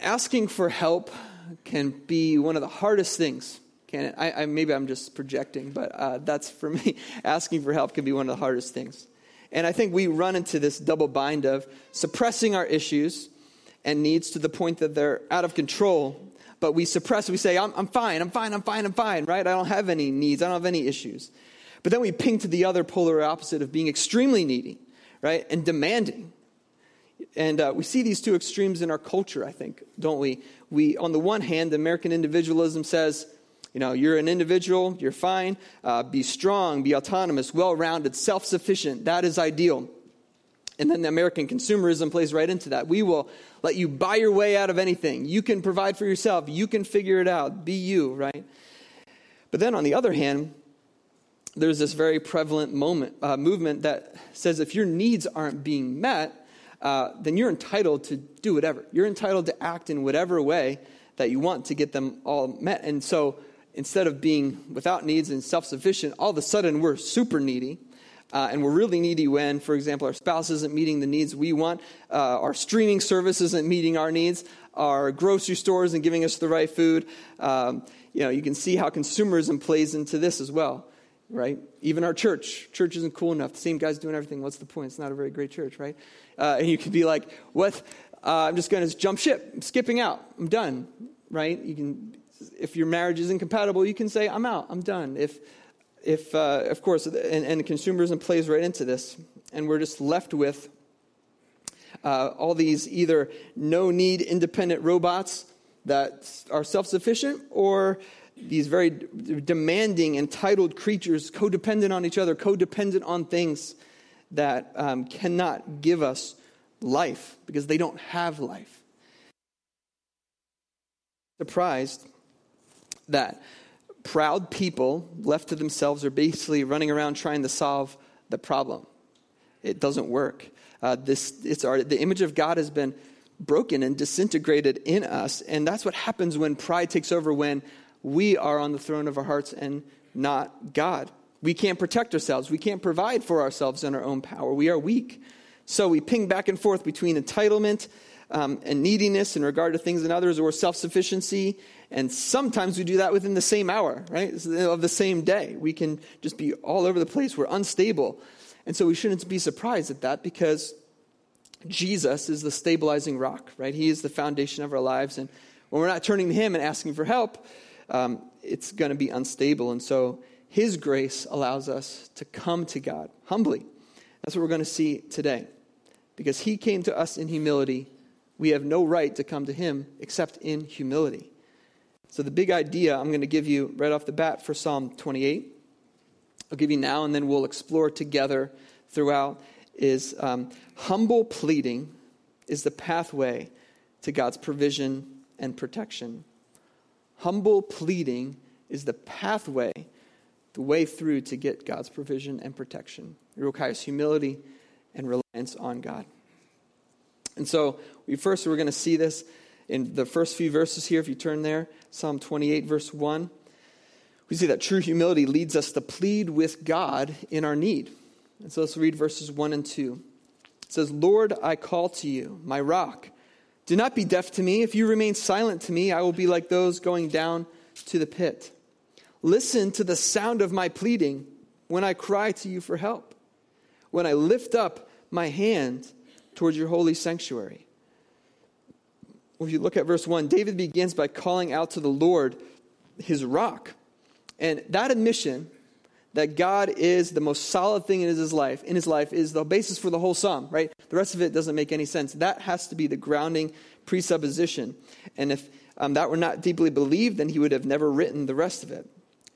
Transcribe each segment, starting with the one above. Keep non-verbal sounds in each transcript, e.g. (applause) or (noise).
asking for help can be one of the hardest things. Can it? I, I maybe I'm just projecting, but uh, that's for me. (laughs) Asking for help can be one of the hardest things. And I think we run into this double bind of suppressing our issues and needs to the point that they're out of control. But we suppress, we say, I'm, I'm fine, I'm fine, I'm fine, I'm fine, right? I don't have any needs, I don't have any issues. But then we ping to the other polar opposite of being extremely needy, right? And demanding. And uh, we see these two extremes in our culture, I think, don't we? We, on the one hand, American individualism says, you know, you're an individual, you're fine, uh, be strong, be autonomous, well rounded, self sufficient. That is ideal. And then the American consumerism plays right into that. We will let you buy your way out of anything. You can provide for yourself, you can figure it out, be you, right? But then on the other hand, there's this very prevalent moment, uh, movement that says if your needs aren't being met, uh, then you're entitled to do whatever. You're entitled to act in whatever way that you want to get them all met. And so instead of being without needs and self sufficient, all of a sudden we're super needy. Uh, and we're really needy when, for example, our spouse isn't meeting the needs we want, uh, our streaming service isn't meeting our needs, our grocery store isn't giving us the right food. Um, you know, you can see how consumerism plays into this as well, right? Even our church, church isn't cool enough. The same guy's doing everything. What's the point? It's not a very great church, right? Uh, and you could be like, "What? Uh, I'm just going to jump ship. I'm skipping out. I'm done." Right? You can if your marriage is incompatible, you can say, I'm out, I'm done. If, if uh, of course, and, and consumerism plays right into this, and we're just left with uh, all these either no need independent robots that are self sufficient or these very demanding, entitled creatures, codependent on each other, codependent on things that um, cannot give us life because they don't have life. Surprised that proud people left to themselves are basically running around trying to solve the problem. It doesn't work. Uh, this, it's our, the image of God has been broken and disintegrated in us, and that's what happens when pride takes over when we are on the throne of our hearts and not God. We can't protect ourselves. We can't provide for ourselves in our own power. We are weak. So we ping back and forth between entitlement um, and neediness in regard to things and others or self sufficiency and sometimes we do that within the same hour, right? Of the same day. We can just be all over the place. We're unstable. And so we shouldn't be surprised at that because Jesus is the stabilizing rock, right? He is the foundation of our lives. And when we're not turning to Him and asking for help, um, it's going to be unstable. And so His grace allows us to come to God humbly. That's what we're going to see today. Because He came to us in humility, we have no right to come to Him except in humility. So, the big idea I'm going to give you right off the bat for Psalm 28, I'll give you now, and then we'll explore together throughout, is um, humble pleading is the pathway to God's provision and protection. Humble pleading is the pathway, the way through to get God's provision and protection. It requires humility and reliance on God. And so, we first we're going to see this in the first few verses here, if you turn there, Psalm 28, verse 1, we see that true humility leads us to plead with God in our need. And so let's read verses 1 and 2. It says, Lord, I call to you, my rock. Do not be deaf to me. If you remain silent to me, I will be like those going down to the pit. Listen to the sound of my pleading when I cry to you for help, when I lift up my hand towards your holy sanctuary. If you look at verse 1, David begins by calling out to the Lord, his rock. And that admission that God is the most solid thing in his life, in his life is the basis for the whole psalm, right? The rest of it doesn't make any sense. That has to be the grounding presupposition. And if um, that were not deeply believed, then he would have never written the rest of it.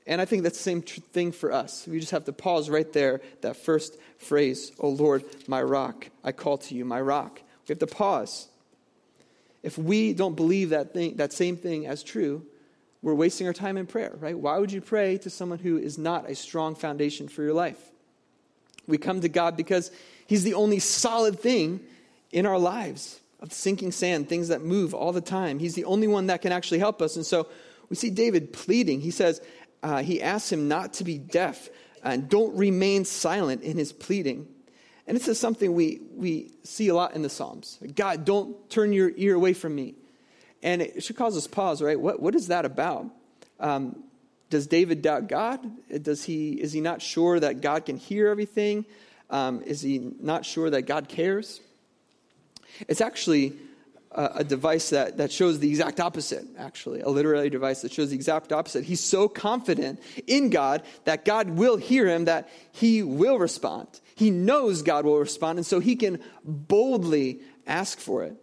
And I think that's the same tr- thing for us. We just have to pause right there, that first phrase, O Lord, my rock, I call to you, my rock. We have to pause if we don't believe that, thing, that same thing as true, we're wasting our time in prayer, right? Why would you pray to someone who is not a strong foundation for your life? We come to God because He's the only solid thing in our lives of sinking sand, things that move all the time. He's the only one that can actually help us. And so we see David pleading. He says, uh, he asks him not to be deaf and don't remain silent in his pleading. And this is something we, we see a lot in the Psalms. God, don't turn your ear away from me. And it should cause us pause, right? What, what is that about? Um, does David doubt God? Does he, is he not sure that God can hear everything? Um, is he not sure that God cares? It's actually a, a device that, that shows the exact opposite, actually, a literary device that shows the exact opposite. He's so confident in God that God will hear him, that he will respond. He knows God will respond, and so he can boldly ask for it.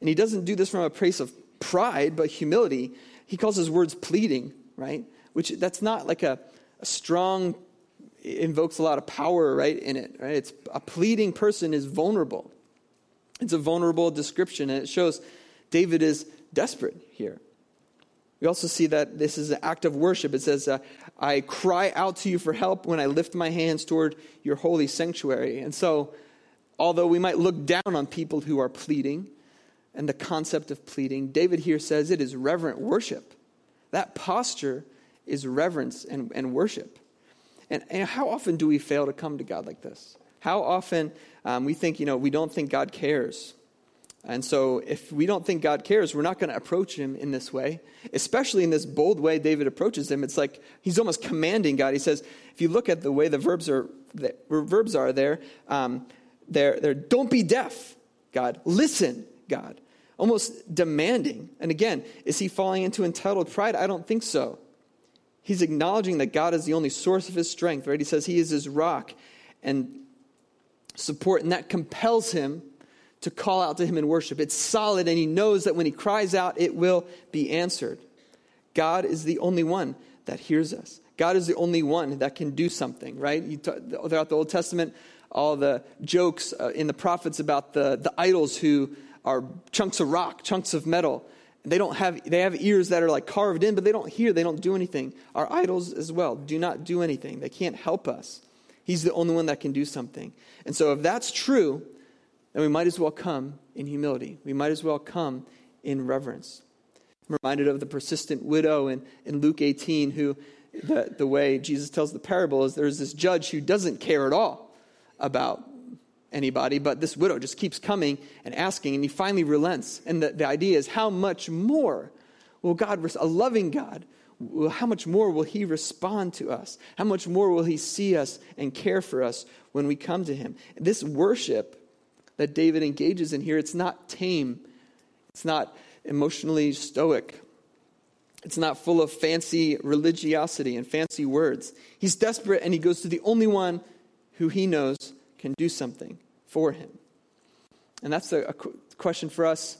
And he doesn't do this from a place of pride, but humility. He calls his words pleading, right? Which that's not like a, a strong, invokes a lot of power, right, in it, right? It's a pleading person is vulnerable. It's a vulnerable description, and it shows David is desperate here. We also see that this is an act of worship. It says, uh, I cry out to you for help when I lift my hands toward your holy sanctuary. And so, although we might look down on people who are pleading and the concept of pleading, David here says it is reverent worship. That posture is reverence and, and worship. And, and how often do we fail to come to God like this? How often um, we think, you know, we don't think God cares. And so, if we don't think God cares, we're not going to approach Him in this way, especially in this bold way David approaches Him. It's like he's almost commanding God. He says, if you look at the way the verbs are, the verbs are there, um, they're, they're don't be deaf, God. Listen, God. Almost demanding. And again, is he falling into entitled pride? I don't think so. He's acknowledging that God is the only source of his strength, right? He says he is his rock and support, and that compels him to call out to him in worship. It's solid, and he knows that when he cries out, it will be answered. God is the only one that hears us. God is the only one that can do something, right? You t- throughout the Old Testament, all the jokes uh, in the prophets about the, the idols who are chunks of rock, chunks of metal. They don't have they have ears that are like carved in, but they don't hear, they don't do anything. Our idols as well do not do anything. They can't help us. He's the only one that can do something. And so if that's true, then we might as well come in humility. We might as well come in reverence. I'm reminded of the persistent widow in, in Luke 18, who the, the way Jesus tells the parable is there's this judge who doesn't care at all about anybody, but this widow just keeps coming and asking, and he finally relents. And the, the idea is how much more will God, a loving God, how much more will he respond to us? How much more will he see us and care for us when we come to him? This worship that David engages in here, it's not tame, it's not emotionally stoic. It's not full of fancy religiosity and fancy words. He's desperate and he goes to the only one who he knows can do something for him. And that's a, a question for us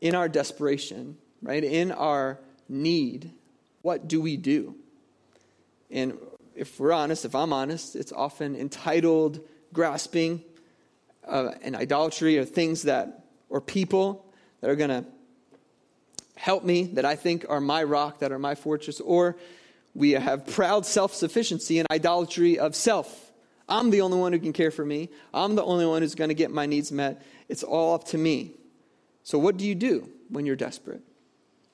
in our desperation, right? In our need, what do we do? And if we're honest, if I'm honest, it's often entitled, grasping, uh, and idolatry or things that, or people that are going to help me, that I think are my rock, that are my fortress, or we have proud self sufficiency and idolatry of self. I'm the only one who can care for me. I'm the only one who's going to get my needs met. It's all up to me. So, what do you do when you're desperate?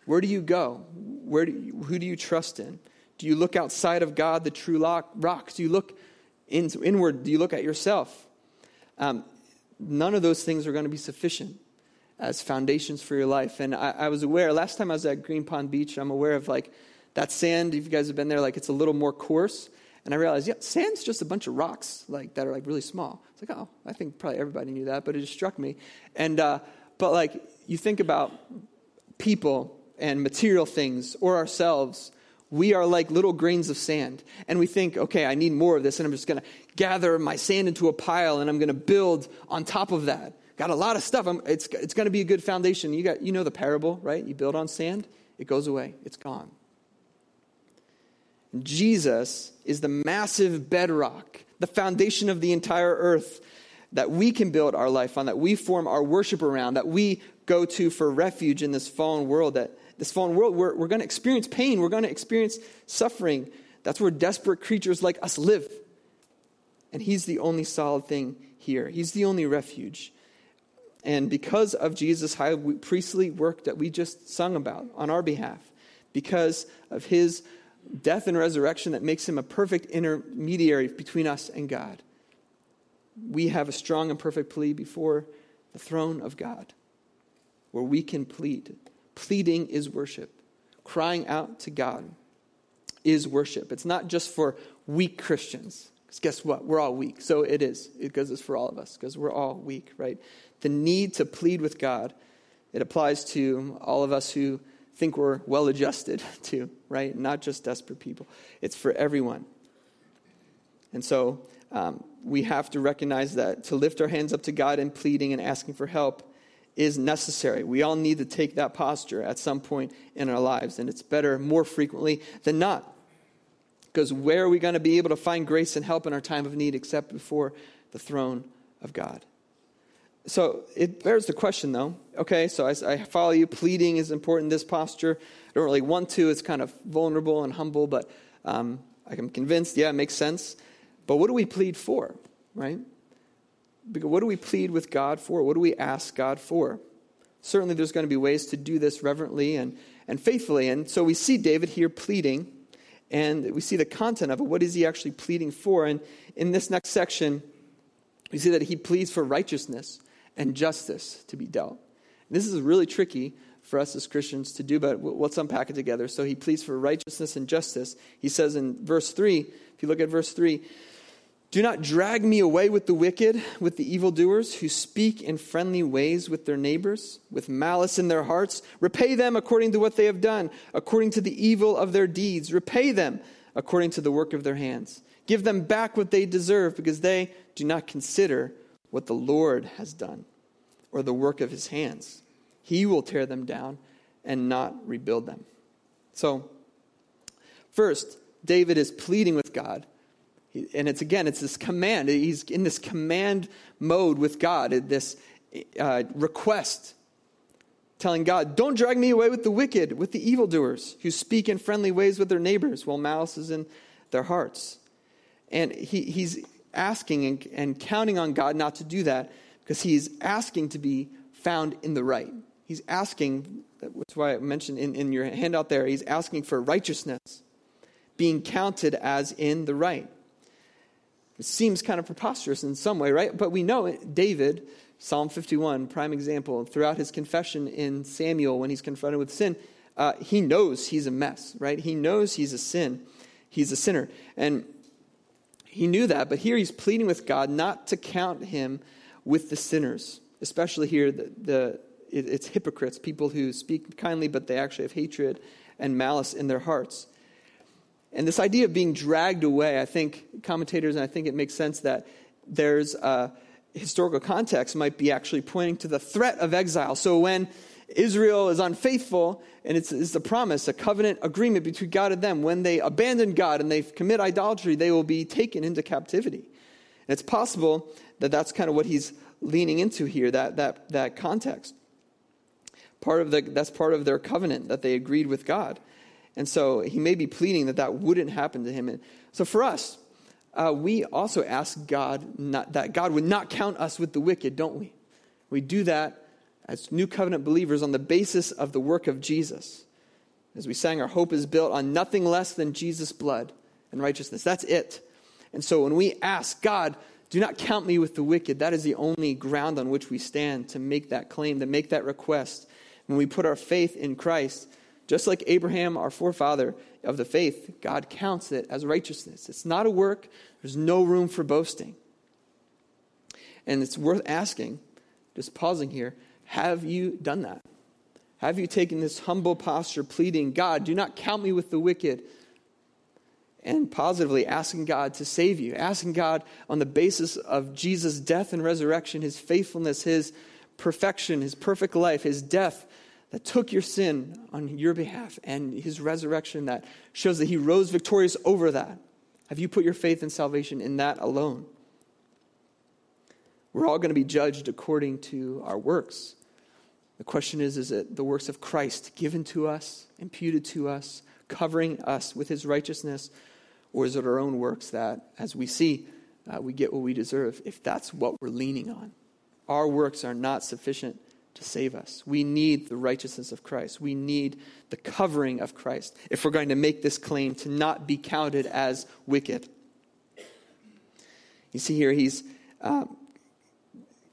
Where do you go? Where do you, who do you trust in? Do you look outside of God, the true rock? Do you look in, inward? Do you look at yourself? Um, none of those things are going to be sufficient as foundations for your life. And I, I, was aware, last time I was at Green Pond Beach, I'm aware of like that sand, if you guys have been there, like it's a little more coarse. And I realized, yeah, sand's just a bunch of rocks like that are like really small. It's like, oh, I think probably everybody knew that, but it just struck me. And, uh, but like, you think about people and material things or ourselves we are like little grains of sand. And we think, okay, I need more of this, and I'm just to gather my sand into a pile and I'm to build on top of that. Got a lot of stuff. I'm, it's it's to be a good foundation. You, got, you know the parable, right? You build on sand, it goes away, it's gone. Jesus is the massive bedrock, the foundation of the entire earth that we can build our life on, that we form our worship around, that we go to for refuge in this fallen world that this fallen world, we're, we're going to experience pain, we're going to experience suffering. That's where desperate creatures like us live. And He's the only solid thing here, He's the only refuge. And because of Jesus' high priestly work that we just sung about on our behalf, because of His death and resurrection that makes Him a perfect intermediary between us and God, we have a strong and perfect plea before the throne of God where we can plead Pleading is worship. Crying out to God is worship. It's not just for weak Christians. Because guess what? We're all weak. So it is. Goes it's for all of us because we're all weak, right? The need to plead with God, it applies to all of us who think we're well adjusted (laughs) to, right? Not just desperate people. It's for everyone. And so um, we have to recognize that to lift our hands up to God in pleading and asking for help is necessary. We all need to take that posture at some point in our lives, and it's better more frequently than not. Because where are we going to be able to find grace and help in our time of need except before the throne of God? So it bears the question, though. Okay, so I, I follow you. Pleading is important. This posture, I don't really want to. It's kind of vulnerable and humble, but um, I'm convinced. Yeah, it makes sense. But what do we plead for, right? Because what do we plead with God for? What do we ask God for? Certainly, there's going to be ways to do this reverently and, and faithfully. And so we see David here pleading, and we see the content of it. What is he actually pleading for? And in this next section, we see that he pleads for righteousness and justice to be dealt. And this is really tricky for us as Christians to do, but let's unpack it together. So he pleads for righteousness and justice. He says in verse 3, if you look at verse 3, do not drag me away with the wicked, with the evildoers who speak in friendly ways with their neighbors, with malice in their hearts. Repay them according to what they have done, according to the evil of their deeds. Repay them according to the work of their hands. Give them back what they deserve, because they do not consider what the Lord has done or the work of his hands. He will tear them down and not rebuild them. So, first, David is pleading with God and it's again, it's this command. He's in this command mode with God, this uh, request, telling God, Don't drag me away with the wicked, with the evildoers, who speak in friendly ways with their neighbors, while malice is in their hearts. And he, he's asking and, and counting on God not to do that because he's asking to be found in the right. He's asking, that's why I mentioned in, in your handout there, he's asking for righteousness, being counted as in the right. It seems kind of preposterous in some way, right? But we know it. David, Psalm 51, prime example, throughout his confession in Samuel when he's confronted with sin, uh, he knows he's a mess, right? He knows he's a sin. He's a sinner. And he knew that, but here he's pleading with God not to count him with the sinners, especially here, the, the it, it's hypocrites, people who speak kindly, but they actually have hatred and malice in their hearts. And this idea of being dragged away, I think commentators, and I think it makes sense that there's a historical context might be actually pointing to the threat of exile. So when Israel is unfaithful, and it's, it's the promise, a covenant agreement between God and them. When they abandon God and they commit idolatry, they will be taken into captivity. And it's possible that that's kind of what he's leaning into here, that, that, that context. Part of the, that's part of their covenant that they agreed with God. And so he may be pleading that that wouldn't happen to him. And so for us, uh, we also ask God not, that God would not count us with the wicked, don't we? We do that as new covenant believers on the basis of the work of Jesus. As we sang, our hope is built on nothing less than Jesus' blood and righteousness. That's it. And so when we ask God, do not count me with the wicked, that is the only ground on which we stand to make that claim, to make that request. When we put our faith in Christ, just like Abraham, our forefather of the faith, God counts it as righteousness. It's not a work, there's no room for boasting. And it's worth asking, just pausing here, have you done that? Have you taken this humble posture, pleading, God, do not count me with the wicked? And positively asking God to save you, asking God on the basis of Jesus' death and resurrection, his faithfulness, his perfection, his perfect life, his death that took your sin on your behalf and his resurrection that shows that he rose victorious over that? Have you put your faith and salvation in that alone? We're all going to be judged according to our works. The question is is it the works of Christ given to us, imputed to us, covering us with his righteousness, or is it our own works that, as we see, uh, we get what we deserve if that's what we're leaning on? Our works are not sufficient to save us. We need the righteousness of Christ. We need the covering of Christ if we're going to make this claim to not be counted as wicked. You see here, he's uh,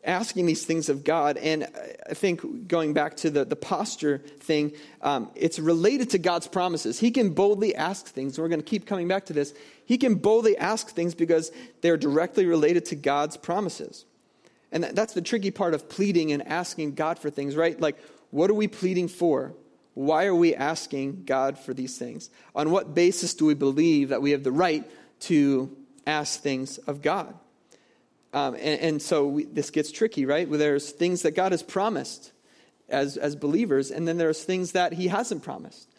asking these things of God. And I think going back to the, the posture thing, um, it's related to God's promises. He can boldly ask things. And we're going to keep coming back to this. He can boldly ask things because they're directly related to God's promises. And that, that's the tricky part of pleading and asking God for things, right? Like, what are we pleading for? Why are we asking God for these things? On what basis do we believe that we have the right to ask things of God? Um, and, and, so we, this gets tricky, right? Where there's things that God has promised as, as believers, and then there's things that He hasn't promised.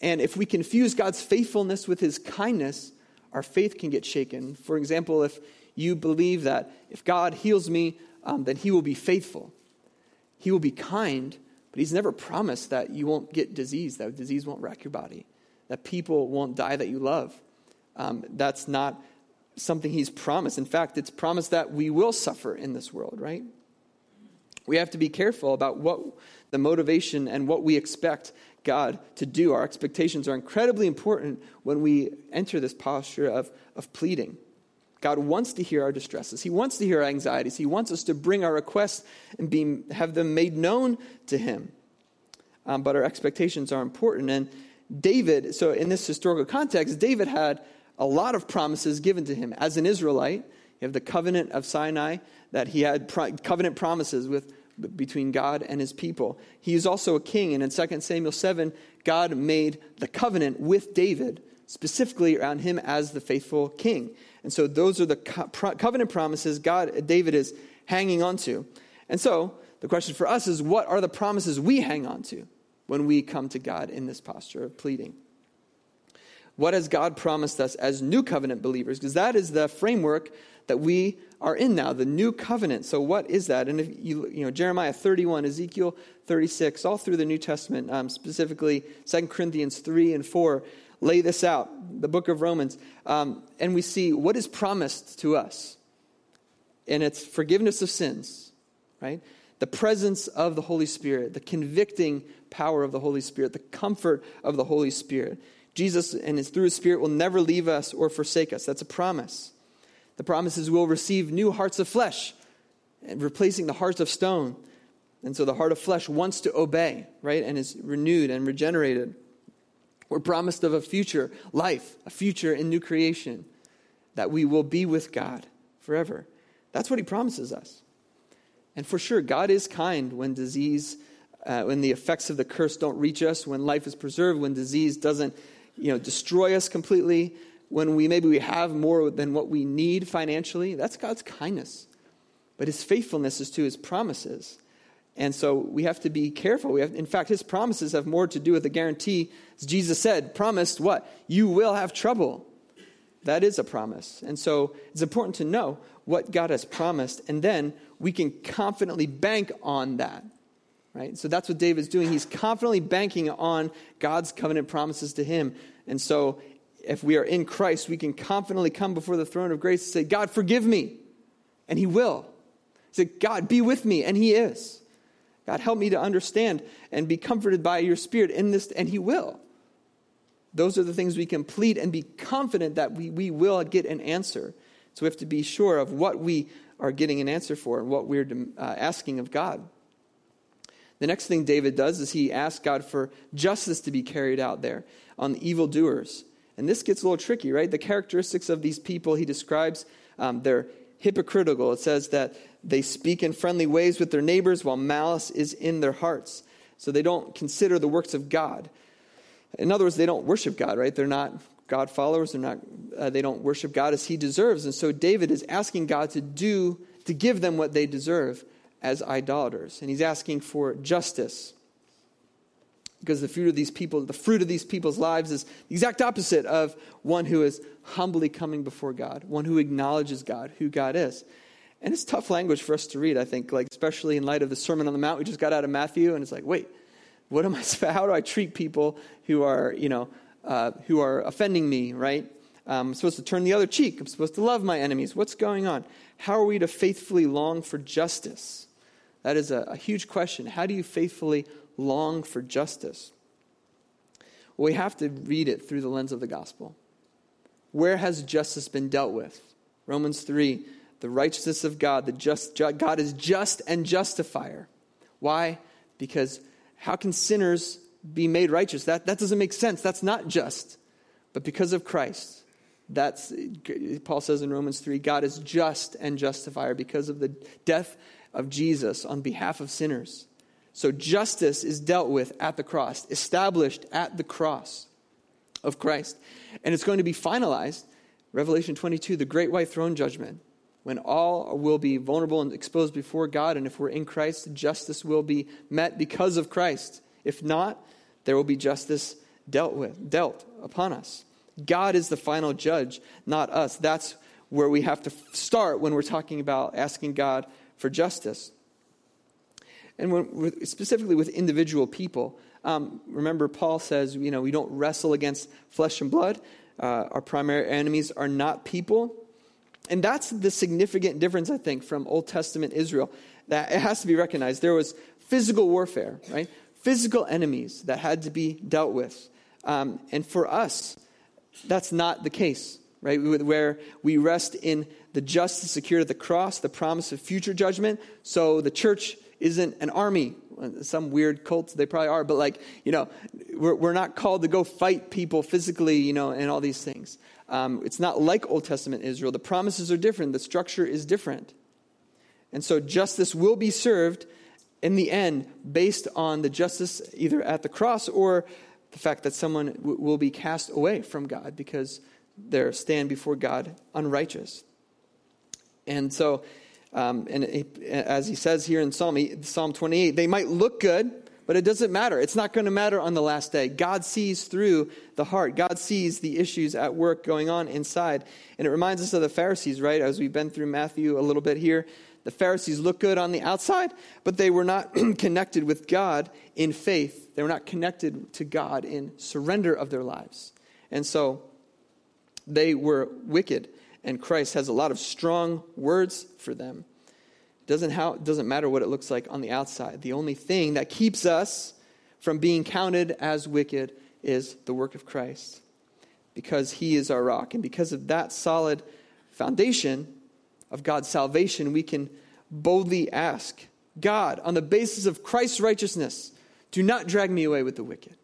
And if we confuse God's faithfulness with His kindness, our faith can get shaken. For example, if you believe that if God heals me, um, then He will be faithful, He will be kind, but He's never promised that you won't get disease, that disease won't wreck your body, that people won't die that you love. Um, that's not something he's promised. In fact, it's promised that we will suffer in this world, right? We have to be careful about what the motivation and what we expect God to do. Our expectations are incredibly important when we enter this posture of, of pleading. God wants to hear our distresses. He wants to hear our anxieties. He wants us to bring our requests and be, have them made known to Him. Um, but our expectations are important. And David, so in this historical context, David had a lot of promises given to him. As an Israelite, you have the covenant of Sinai, that he had pro- covenant promises with, between God and his people. He is also a king, and in 2 Samuel 7, God made the covenant with David, specifically around him as the faithful king. And so those are the co- pro- covenant promises God, David is hanging on to. And so the question for us is what are the promises we hang on to when we come to God in this posture of pleading? What has God promised us as new covenant believers? Because that is the framework that we are in now, the new covenant. So, what is that? And if you, you know, Jeremiah 31, Ezekiel 36, all through the New Testament, um, specifically 2 Corinthians 3 and 4, lay this out, the book of Romans. Um, and we see what is promised to us. And it's forgiveness of sins, right? The presence of the Holy Spirit, the convicting power of the Holy Spirit, the comfort of the Holy Spirit. Jesus and his, through his Spirit will never leave us or forsake us. That's a promise. The promise is we'll receive new hearts of flesh, replacing the hearts of stone. And so the heart of flesh wants to obey, right, and is renewed and regenerated. We're promised of a future life, a future in new creation, that we will be with God forever. That's what he promises us. And for sure, God is kind when disease, uh, when the effects of the curse don't reach us, when life is preserved, when disease doesn't you know, destroy us completely, when we maybe we have more than what we need financially, that's God's kindness. But his faithfulness is to his promises. And so we have to be careful. We have, in fact, his promises have more to do with the guarantee. As Jesus said, promised what? You will have trouble. That is a promise. And so it's important to know what God has promised, and then we can confidently bank on that. Right? So that's what David's doing. He's confidently banking on God's covenant promises to him. And so if we are in Christ, we can confidently come before the throne of grace and say, God, forgive me. And he will. Say, God, be with me. And he is. God, help me to understand and be comforted by your spirit in this. And he will. Those are the things we can plead and be confident that we, we will get an answer. So we have to be sure of what we are getting an answer for and what we're uh, asking of God. The next thing David does is he asks God for justice to be carried out there on the evildoers. And this gets a little tricky, right? The characteristics of these people he describes, um, they're hypocritical. It says that they speak in friendly ways with their neighbors while malice is in their hearts. So they don't consider the works of God. In other words, they don't worship God, right? They're not God followers. They're not, uh, they don't worship God as he deserves. And so David is asking God to do, to give them what they deserve as idolaters. And he's asking for justice. Because the fruit of these people, the fruit of these people's lives is the exact opposite of one who is humbly coming before God, one who acknowledges God, who God is. And it's tough language for us to read, I think, like especially in light of the Sermon on the Mount we just got out of Matthew, and it's like, wait, what am I? (laughs) How do I treat people who are, you know, uh, who are offending me? Right? Um, I'm supposed to turn the other cheek. I'm supposed to love my enemies. What's going on? How are we to faithfully long for justice? That is a, a huge question. How do you faithfully long for justice? Well, we have to read it through the lens of the gospel. Where has justice been dealt with? Romans 3 the righteousness of God, the just, God is just and justifier. Why? Because how can sinners be made righteous? That, that doesn't make sense. That's not just. But because of Christ, that's, Paul says in Romans 3, God is just and justifier because of the death of Jesus on behalf of sinners. So justice is dealt with at the cross, established at the cross of Christ. And it's going to be finalized, Revelation 22, the great white throne judgment, when all will be vulnerable and exposed before God. And if we're in Christ, justice will be met because of Christ. If not, there will be justice dealt with, dealt upon us. God is the final judge, not us. That's where we have to start when we're talking about asking God for justice. And when, specifically with individual people, um, remember, Paul says, you know, we don't wrestle against flesh and blood. Uh, our primary enemies are not people. And that's the significant difference, I think, from Old Testament Israel. That it has to be recognized. There was physical warfare, right? Physical enemies that had to be dealt with. Um, and for us, that's not the case, right? Where we rest in the justice secured at the cross, the promise of future judgment. So the church isn't an army. Some weird cults, they probably are, but like, you know, we're, we're not called to go fight people physically, you know, and all these things. Um, it's not like Old Testament Israel. The promises are different, the structure is different. And so justice will be served in the end based on the justice either at the cross or the fact that someone w- will be cast away from God because they stand before God unrighteous. And so, um, and it, as he says here in Psalm, Psalm 28, they might look good, but it doesn't matter. It's not going to matter on the last day. God sees through the heart. God sees the issues at work going on inside. And it reminds us of the Pharisees, right? As we've been through Matthew a little bit here. The Pharisees look good on the outside, but they were not (clears throat) connected with God in faith. They were not connected to God in surrender of their lives. And so they were wicked, and Christ has a lot of strong words for them. It doesn't, how, doesn't matter what it looks like on the outside. The only thing that keeps us from being counted as wicked is the work of Christ because he is our rock. And because of that solid foundation, of God's salvation, we can boldly ask God, on the basis of Christ's righteousness, do not drag me away with the wicked.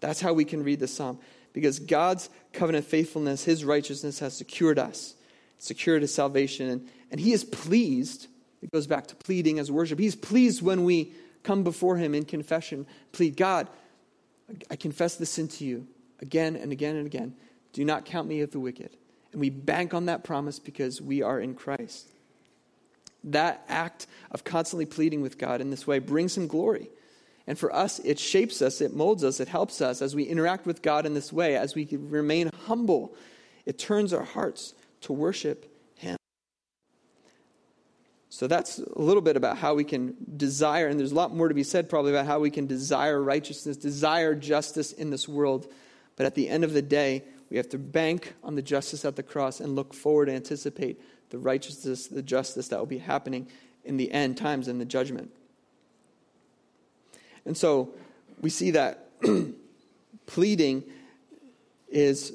That's how we can read the psalm. Because God's covenant faithfulness, his righteousness has secured us, secured his salvation. And, and he is pleased. It goes back to pleading as worship. He's pleased when we come before him in confession, plead, God, I confess this sin to you again and again and again. Do not count me as the wicked. And we bank on that promise because we are in Christ. That act of constantly pleading with God in this way brings Him glory. And for us, it shapes us, it molds us, it helps us as we interact with God in this way, as we remain humble. It turns our hearts to worship Him. So that's a little bit about how we can desire, and there's a lot more to be said probably about how we can desire righteousness, desire justice in this world. But at the end of the day, we have to bank on the justice at the cross and look forward and anticipate the righteousness, the justice that will be happening in the end times in the judgment. And so we see that (clears throat) pleading is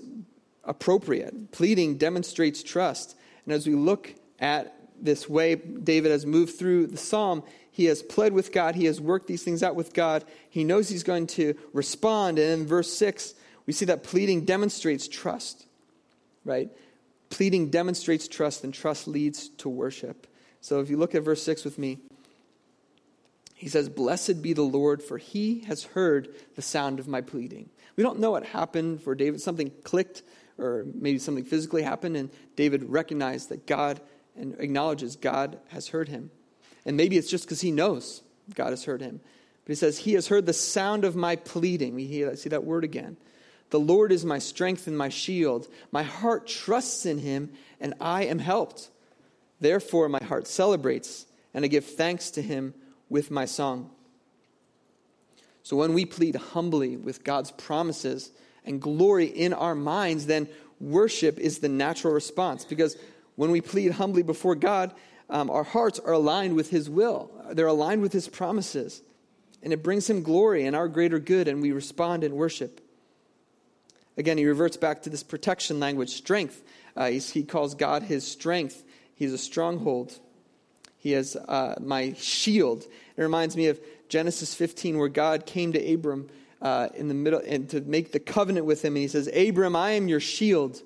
appropriate. Pleading demonstrates trust. And as we look at this way David has moved through the psalm, he has pled with God, he has worked these things out with God, he knows he's going to respond. And in verse 6, we see that pleading demonstrates trust, right? Pleading demonstrates trust, and trust leads to worship. So if you look at verse 6 with me, he says, Blessed be the Lord, for he has heard the sound of my pleading. We don't know what happened for David. Something clicked, or maybe something physically happened, and David recognized that God and acknowledges God has heard him. And maybe it's just because he knows God has heard him. But he says, He has heard the sound of my pleading. We hear, see that word again. The Lord is my strength and my shield. My heart trusts in him, and I am helped. Therefore, my heart celebrates, and I give thanks to him with my song. So, when we plead humbly with God's promises and glory in our minds, then worship is the natural response. Because when we plead humbly before God, um, our hearts are aligned with His will, they're aligned with His promises. And it brings Him glory and our greater good, and we respond in worship. Again, he reverts back to this protection language strength. Uh, he calls God his strength He's a stronghold. He is uh, my shield. It reminds me of Genesis 15, where God came to Abram uh, in the middle and to make the covenant with him. And he says, Abram, I am your shield.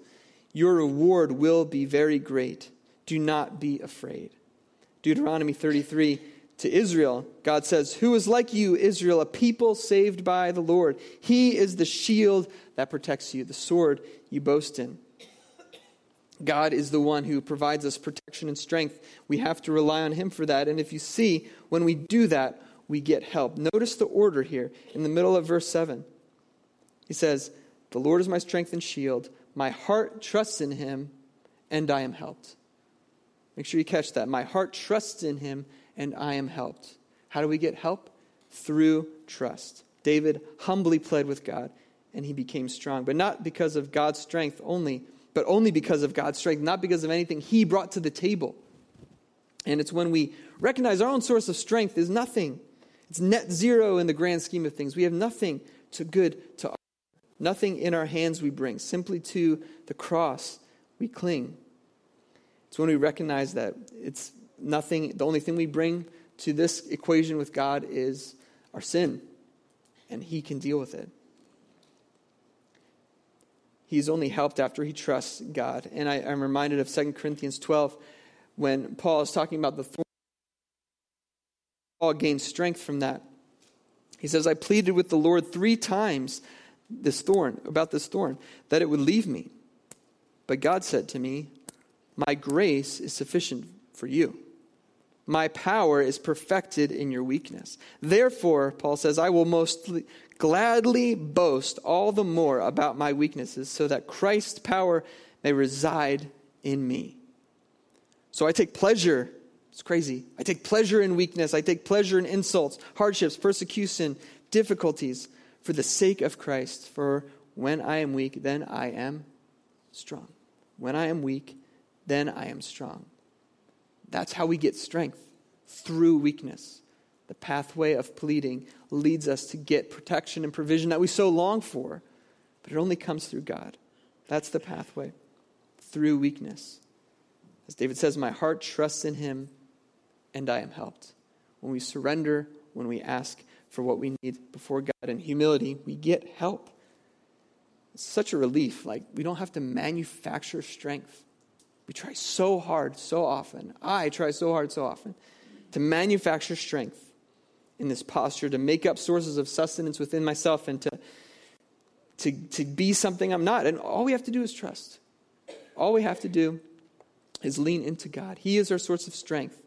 Your reward will be very great. Do not be afraid. Deuteronomy 33 to Israel, God says, Who is like you, Israel, a people saved by the Lord? He is the shield that protects you, the sword you boast in. God is the one who provides us protection and strength. We have to rely on Him for that. And if you see, when we do that, we get help. Notice the order here in the middle of verse 7. He says, The Lord is my strength and shield. My heart trusts in Him, and I am helped. Make sure you catch that. My heart trusts in Him, and I am helped. How do we get help? Through trust. David humbly pled with God, and he became strong, but not because of God's strength only, but only because of God's strength, not because of anything he brought to the table. And it's when we recognize our own source of strength is nothing. It's net zero in the grand scheme of things. We have nothing to good to offer, nothing in our hands we bring. Simply to the cross we cling. It's when we recognize that it's nothing, the only thing we bring to this equation with God is our sin, and He can deal with it. He's only helped after he trusts God. And I, am reminded of 2 Corinthians 12 when Paul is talking about the thorn. Paul gains strength from that. He says, I pleaded with the Lord three times this thorn, about this thorn, that it would leave me. But God said to me, My grace is sufficient for you my power is perfected in your weakness. Therefore, Paul says, I will most gladly boast all the more about my weaknesses, so that Christ's power may reside in me. So I take pleasure, it's crazy. I take pleasure in weakness, I take pleasure in insults, hardships, persecution, difficulties for the sake of Christ. For when I am weak, then I am strong. When I am weak, then I am strong. That's how we get strength through weakness. The pathway of pleading leads us to get protection and provision that we so long for, but it only comes through God. That's the pathway through weakness. As David says, My heart trusts in him, and I am helped. When we surrender, when we ask for what we need before God in humility, we get help. It's such a relief. Like, we don't have to manufacture strength. We try so hard, so often. I try so hard, so often to manufacture strength in this posture, to make up sources of sustenance within myself, and to, to, to be something I'm not. And all we have to do is trust. All we have to do is lean into God. He is our source of strength.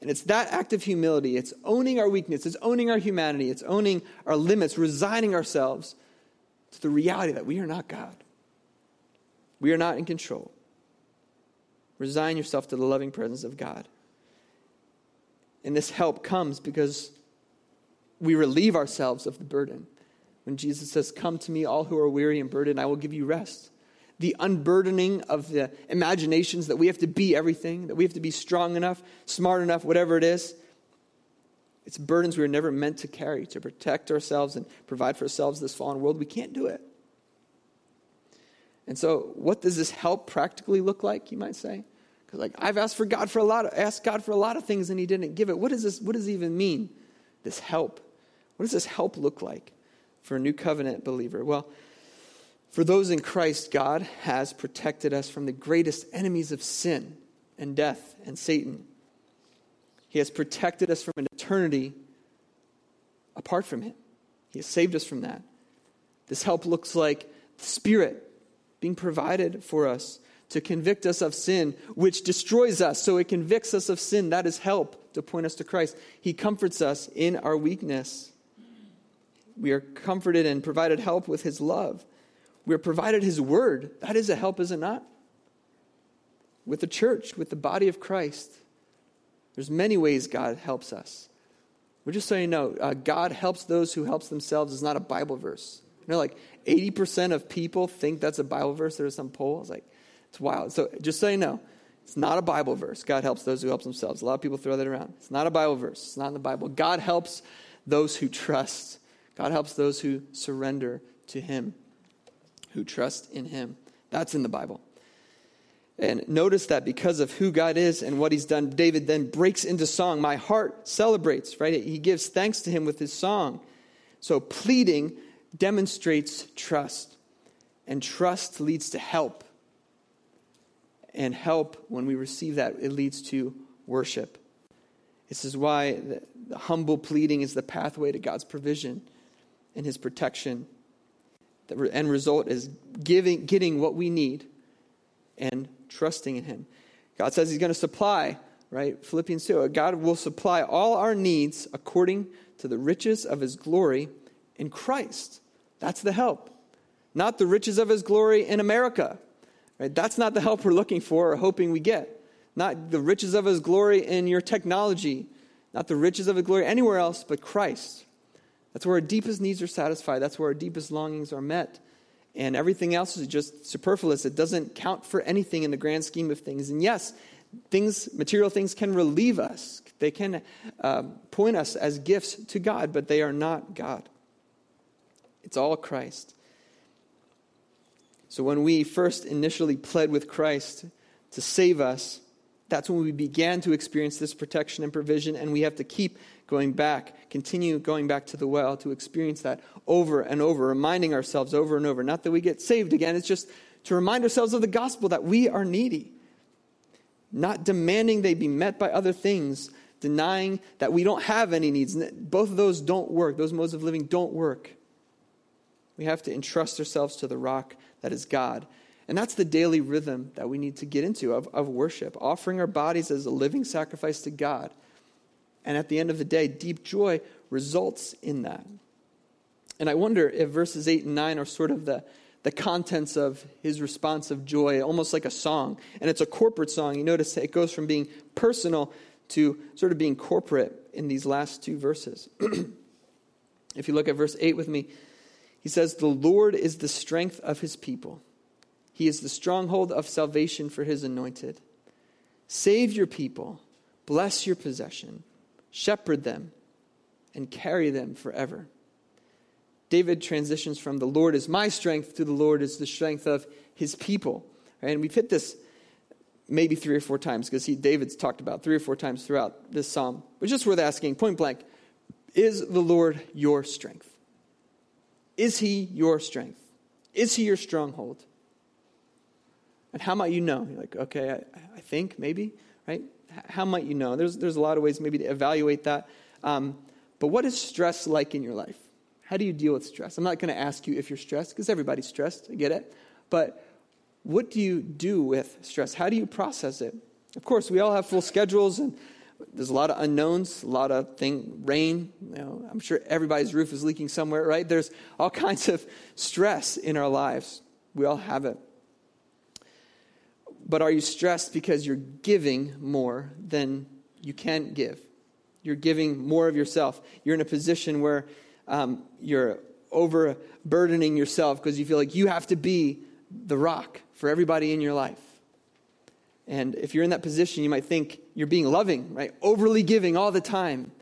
And it's that act of humility. It's owning our weakness. It's owning our humanity. It's owning our limits, resigning ourselves to the reality that we are not God. We are not in control. Resign yourself to the loving presence of God. And this help comes because we relieve ourselves of the burden. When Jesus says, Come to me, all who are weary and burdened, I will give you rest. The unburdening of the imaginations that we have to be everything, that we have to be strong enough, smart enough, whatever it is. It's burdens we were never meant to carry to protect ourselves and provide for ourselves this fallen world. We can't do it. And so, what does this help practically look like, you might say? Because like I've asked for God for a lot of, asked God for a lot of things and he didn't give it. What does this what does it even mean? This help. What does this help look like for a new covenant believer? Well, for those in Christ, God has protected us from the greatest enemies of sin and death and Satan. He has protected us from an eternity apart from Him. He has saved us from that. This help looks like the Spirit being provided for us to convict us of sin, which destroys us. So it convicts us of sin. That is help to point us to Christ. He comforts us in our weakness. We are comforted and provided help with His love. We are provided His word. That is a help, is it not? With the church, with the body of Christ. There's many ways God helps us. We're just so you know, uh, God helps those who helps themselves is not a Bible verse. You know, like 80% of people think that's a Bible verse. There's some poll. It's like, it's wild. So just so you know, it's not a Bible verse. God helps those who help themselves. A lot of people throw that around. It's not a Bible verse. It's not in the Bible. God helps those who trust. God helps those who surrender to Him, who trust in Him. That's in the Bible. And notice that because of who God is and what he's done, David then breaks into song. My heart celebrates, right? He gives thanks to him with his song. So pleading demonstrates trust, and trust leads to help. And help, when we receive that, it leads to worship. This is why the, humble pleading is the pathway to God's provision and his protection. The end result is giving, getting what we need and trusting in Him. God says He's going to supply, right? Philippians 2. God will supply all our needs according to the riches of His glory in Christ. That's the help. Not the riches of His glory in America. Right? That's not the help we're looking for or hoping we get. Not the riches of His glory in your technology. Not the riches of His glory anywhere else but Christ. That's where our deepest needs are satisfied. That's where our deepest longings are met and everything else is just superfluous. It doesn't count for anything in the grand scheme of things. And yes, things, material things can relieve us. They can uh, point us as gifts to God, but they are not God. It's all Christ. So when we first initially pled with Christ to save us, that's when we began to experience this protection and provision, and we have to keep going back, continue going back to the well to experience that over and over, reminding ourselves over and over. Not that we get saved again, it's just to remind ourselves of the gospel that we are needy. Not demanding they be met by other things, denying that we don't have any needs. Both of those don't work. Those modes of living don't work. We have to entrust ourselves to the rock that is God. And that's the daily rhythm that we need to get into of, of worship, offering our bodies as a living sacrifice to God and at the end of the day, deep joy results in that. And I wonder if verses 8 and 9 are sort of the, the contents of his response of joy, almost like a song. And it's a corporate song. You notice it goes from being personal to sort of being corporate in these last two verses. (clears throat) if you look at verse 8 with me, he says, The Lord is the strength of his people, he is the stronghold of salvation for his anointed. Save your people, bless your possession shepherd them, and carry them forever. David transitions from the Lord is my strength to the Lord is the strength of his people. And we've hit this maybe three or four times because David's talked about three or four times throughout this psalm. But just worth asking, point blank, is the Lord your strength? Is he your strength? Is he your stronghold? And how might you know? You're like, okay, I, I think, maybe, right? How might you know? There's, there's a lot of ways maybe to evaluate that. Um, but what is stress like in your life? How do you deal with stress? I'm not going to ask you if you're stressed because everybody's stressed. I get it. But what do you do with stress? How do you process it? Of course, we all have full schedules and there's a lot of unknowns, a lot of thing, rain. You know, I'm sure everybody's roof is leaking somewhere, right? There's all (laughs) kinds of stress in our lives. We all have it. But are you stressed because you're giving more than you can give? You're giving more of yourself. You're in a position where um, you're overburdening yourself because you feel like you have to be the rock for everybody in your life. And if you're in that position, you might think you're being loving, right? Overly giving all the time.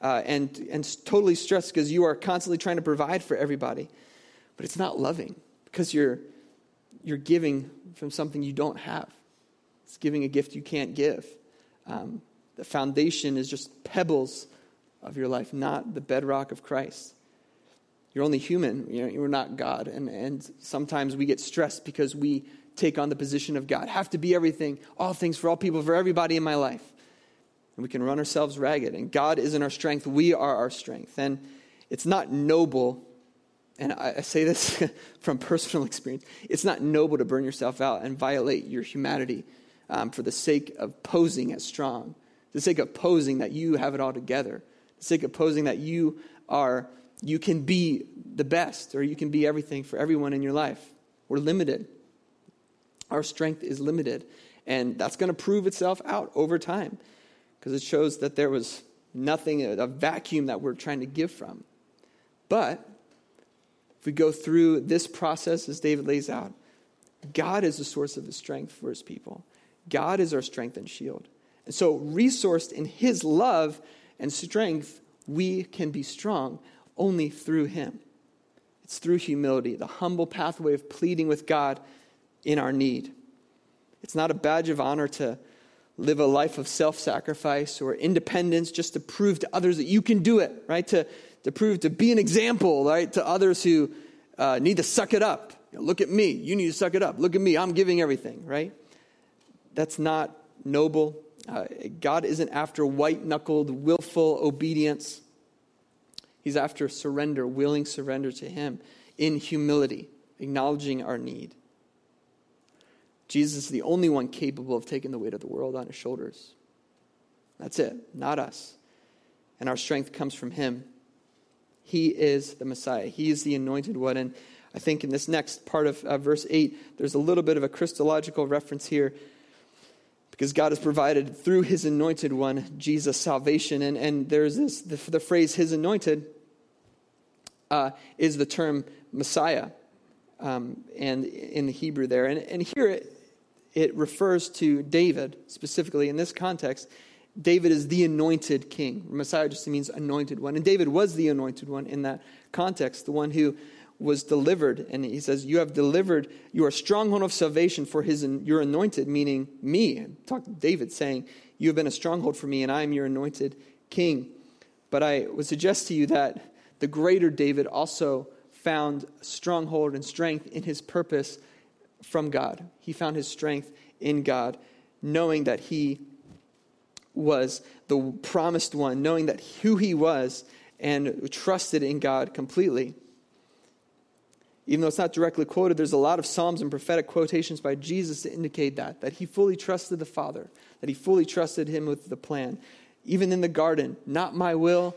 Uh, and, and totally stressed because you are constantly trying to provide for everybody. But it's not loving because you're, you're giving from something you don't have. It's giving a gift you can't give. Um, the foundation is just pebbles of your life, not the bedrock of Christ. You're only human, you know, you're not God. And, and sometimes we get stressed because we take on the position of God, have to be everything, all things for all people, for everybody in my life. And we can run ourselves ragged. And God isn't our strength, we are our strength. And it's not noble and I, say this (laughs) from personal (laughs) experience, it's not noble to burn yourself out and violate your humanity um, for the sake of posing as strong, the sake of posing that you have it all together, the sake of posing that you are, you can be the best or you can be everything for everyone in your life. We're limited. Our strength is limited. And that's going to prove itself out over time because it shows that there was nothing, a vacuum that we're trying to give from. But if we go through this process as David lays out, God is the source of his strength for his people. God is our strength and shield. And so, resourced in his love and strength, we can be strong only through him. It's through humility, the humble pathway of pleading with God in our need. It's not a badge of honor to live a life of self sacrifice or independence just to prove to others that you can do it, right? To, to prove, to be an example, right, to others who uh, need to suck it up. You know, look at me. You need to suck it up. Look at me. I'm giving everything, right? That's not noble. Uh, God isn't after white knuckled, willful obedience. He's after surrender, willing surrender to Him in humility, acknowledging our need. Jesus is the only one capable of taking the weight of the world on his shoulders. That's it, not us. And our strength comes from him. He is the Messiah, he is the anointed one. And I think in this next part of uh, verse 8, there's a little bit of a Christological reference here because God has provided through his anointed one, Jesus, salvation. And, and there's this, the, the phrase, his anointed, uh, is the term Messiah. Um, and in the Hebrew there. And, and here it, it refers to David specifically in this context. David is the anointed king. Messiah just means anointed one. And David was the anointed one in that context, the one who was delivered. And he says, You have delivered your stronghold of salvation for his your anointed, meaning me. Talk to David saying, You have been a stronghold for me, and I am your anointed king. But I would suggest to you that the greater David also found stronghold and strength in his purpose from God. He found his strength in God, knowing that he was the promised one, knowing that who he was, and trusted in God completely. Even though it's not directly quoted, there's a lot of Psalms and prophetic quotations by Jesus to indicate that, that he fully trusted the Father, that he fully trusted him with the plan. Even in the garden, not my will,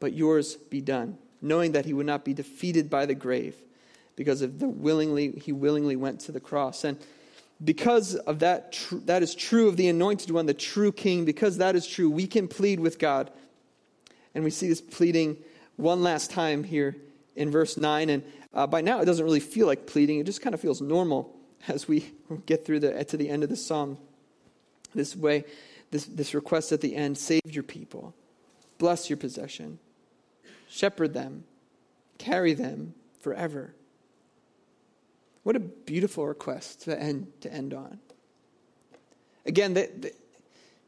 but yours be done, knowing that he would not be defeated by the grave because of the willingly he willingly went to the cross and because of that tr- that is true of the anointed one the true king because that is true we can plead with god. And we see this pleading one last time here in verse 9 and uh, by now it doesn't really feel like pleading. It just kind of feels normal (laughs) as we get through the to the end of the psalm this way this, this request at the end save your people. Bless your possession. Shepherd them. Carry them forever what a beautiful request to end, to end on. Again, the, the,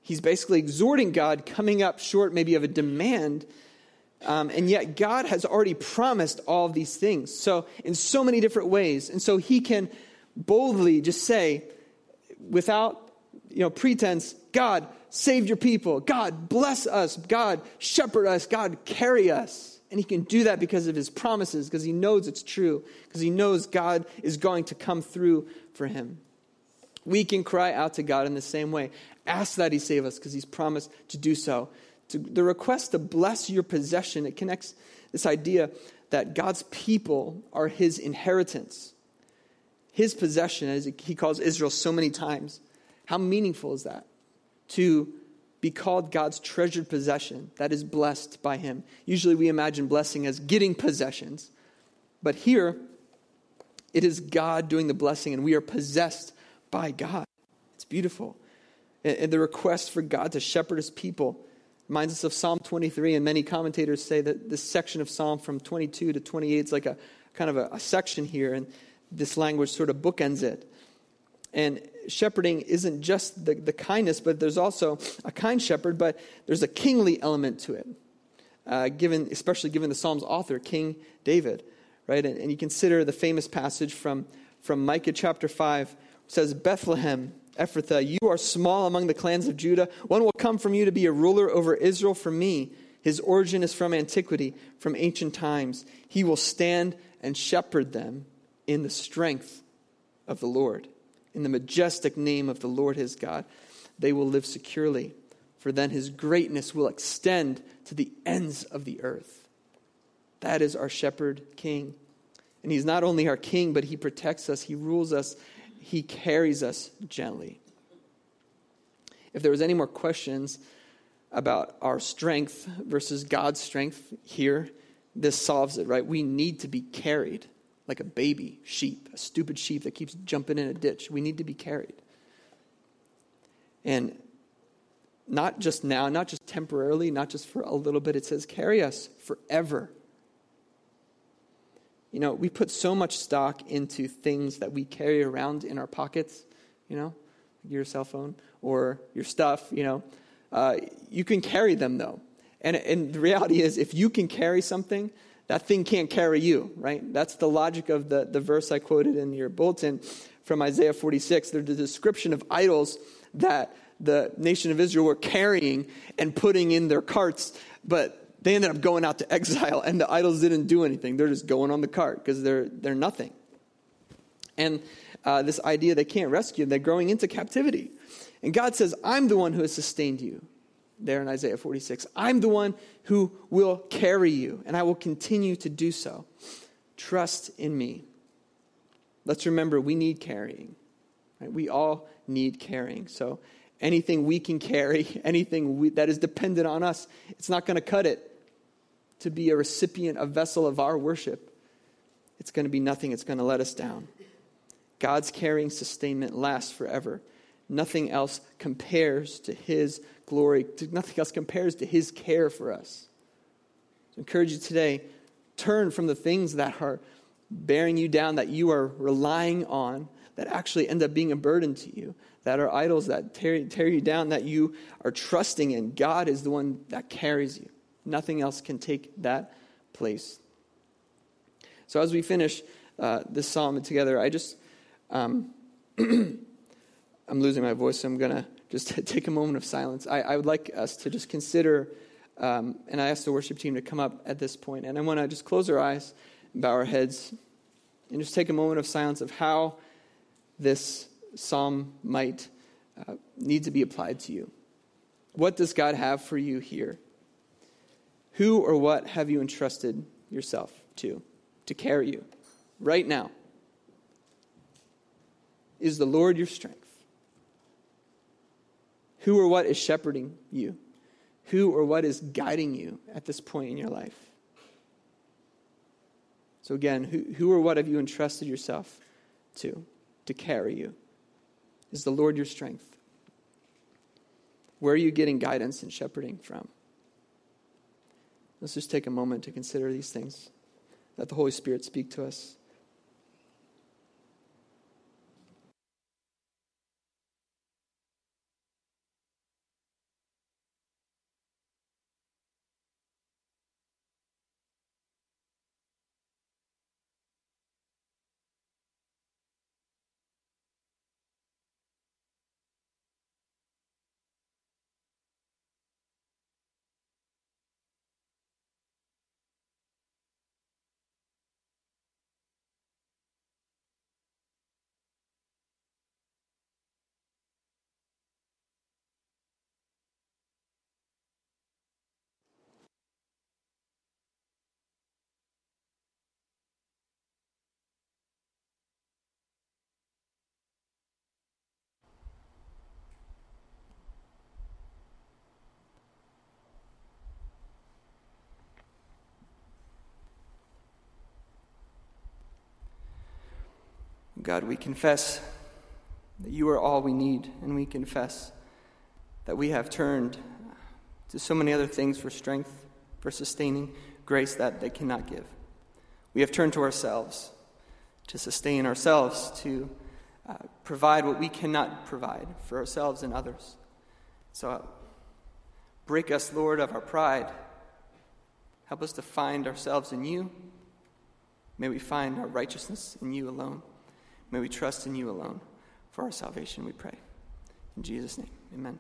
he's basically exhorting God, coming up short maybe of a demand, um, and yet God has already promised all these things. So, in so many different ways. And so he can boldly just say, without you know, pretense, God, save your people. God, bless us. God, shepherd us. God, carry us. And he can do that because of his promises, because he knows it's true, because he knows God is going to come through for him. We can cry out to God in the same way. Ask that he save us, because he's promised to do so. To, the request to bless your possession, it connects this idea that God's people are his inheritance, his possession, as he calls Israel so many times. How meaningful is that? To be called God's treasured possession that is blessed by Him. Usually we imagine blessing as getting possessions, but here it is God doing the blessing and we are possessed by God. It's beautiful. And the request for God to shepherd His people reminds us of Psalm 23, and many commentators say that this section of Psalm from 22 to 28 is like a kind of a, a section here, and this language sort of bookends it. And shepherding isn't just the, the kindness, but there's also a kind shepherd, but there's a kingly element to it, uh, given, especially given the Psalm's author, King David. Right? And, and you consider the famous passage from, from Micah chapter 5 says, Bethlehem, Ephrathah, you are small among the clans of Judah. One will come from you to be a ruler over Israel from me. His origin is from antiquity, from ancient times. He will stand and shepherd them in the strength of the Lord in the majestic name of the Lord his God, they will live securely, for then his greatness will extend to the ends of the earth. That is our shepherd king. And he's not only our king, but he protects us, he rules us, he carries us gently. If there was any more questions about our strength versus God's strength here, this solves it, right? We need to be carried like a baby sheep, a stupid sheep that keeps jumping in a ditch. We need to be carried. And not just now, not just temporarily, not just for a little bit. It says, carry us forever. You know, we put so much stock into things that we carry around in our pockets, you know, your cell phone or your stuff, you know. Uh, you can carry them though. And, and the reality is, if you can carry something, that thing can't carry you, right? That's the logic of the, the verse I quoted in your bulletin from Isaiah 46. There's a description of idols that the nation of Israel were carrying and putting in their carts, but they ended up going out to exile, and the idols didn't do anything. They're just going on the cart because they're, they're nothing. And uh, this idea they can't rescue they're growing into captivity. And God says, I'm the one who has sustained you, there in Isaiah 46. I'm the one who will carry you, and I will continue to do so. Trust in me. Let's remember we need carrying. Right? We all need carrying. So anything we can carry, (laughs) anything we, that is dependent on us, it's not going to cut it to be a recipient, a vessel of our worship. It's going to be nothing, it's going to let us down. God's carrying sustainment lasts forever. Nothing else compares to His glory, nothing else compares to His care for us. So I encourage you today turn from the things that are bearing you down, that you are relying on, that actually end up being a burden to you, that are idols that tear, tear you down, that you are trusting in. God is the one that carries you. Nothing else can take that place. So as we finish uh, this psalm together, I just, um, (clears throat) I'm losing my voice, so I'm going to just (laughs) take a moment of silence. I, I, would like us to just consider, um, and I ask the worship team to come up at this point, and I want to just close our eyes bow our heads and just take a moment of silence of how this psalm might uh, need to be applied to you. What does God have for you here? Who or what have you entrusted yourself to, to carry you right now? Is the Lord your strength? Who or what is shepherding you? Who or what is guiding you at this point in your life? So, again, who, who or what have you entrusted yourself to, to carry you? Is the Lord your strength? Where are you getting guidance and shepherding from? Let's just take a moment to consider these things. Let the Holy Spirit speak to us. God, we confess that you are all we need, and we confess that we have turned to so many other things for strength, for sustaining grace that they cannot give. We have turned to ourselves to sustain ourselves, to uh, provide what we cannot provide for ourselves and others. So uh, break us, Lord, of our pride. Help us to find ourselves in you. May we find our righteousness in you alone. May we trust in you alone for our salvation, we pray. In Jesus' name, amen.